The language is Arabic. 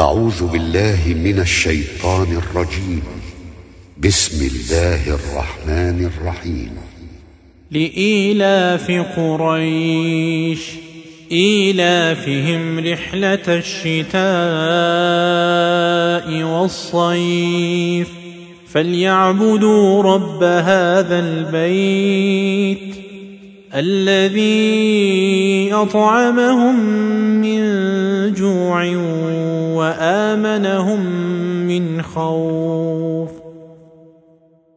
أعوذ بالله من الشيطان الرجيم. بسم الله الرحمن الرحيم. لإيلاف قريش إيلافهم رحلة الشتاء والصيف فليعبدوا رب هذا البيت الذي أطعمهم من جوع وآمنهم من خوف.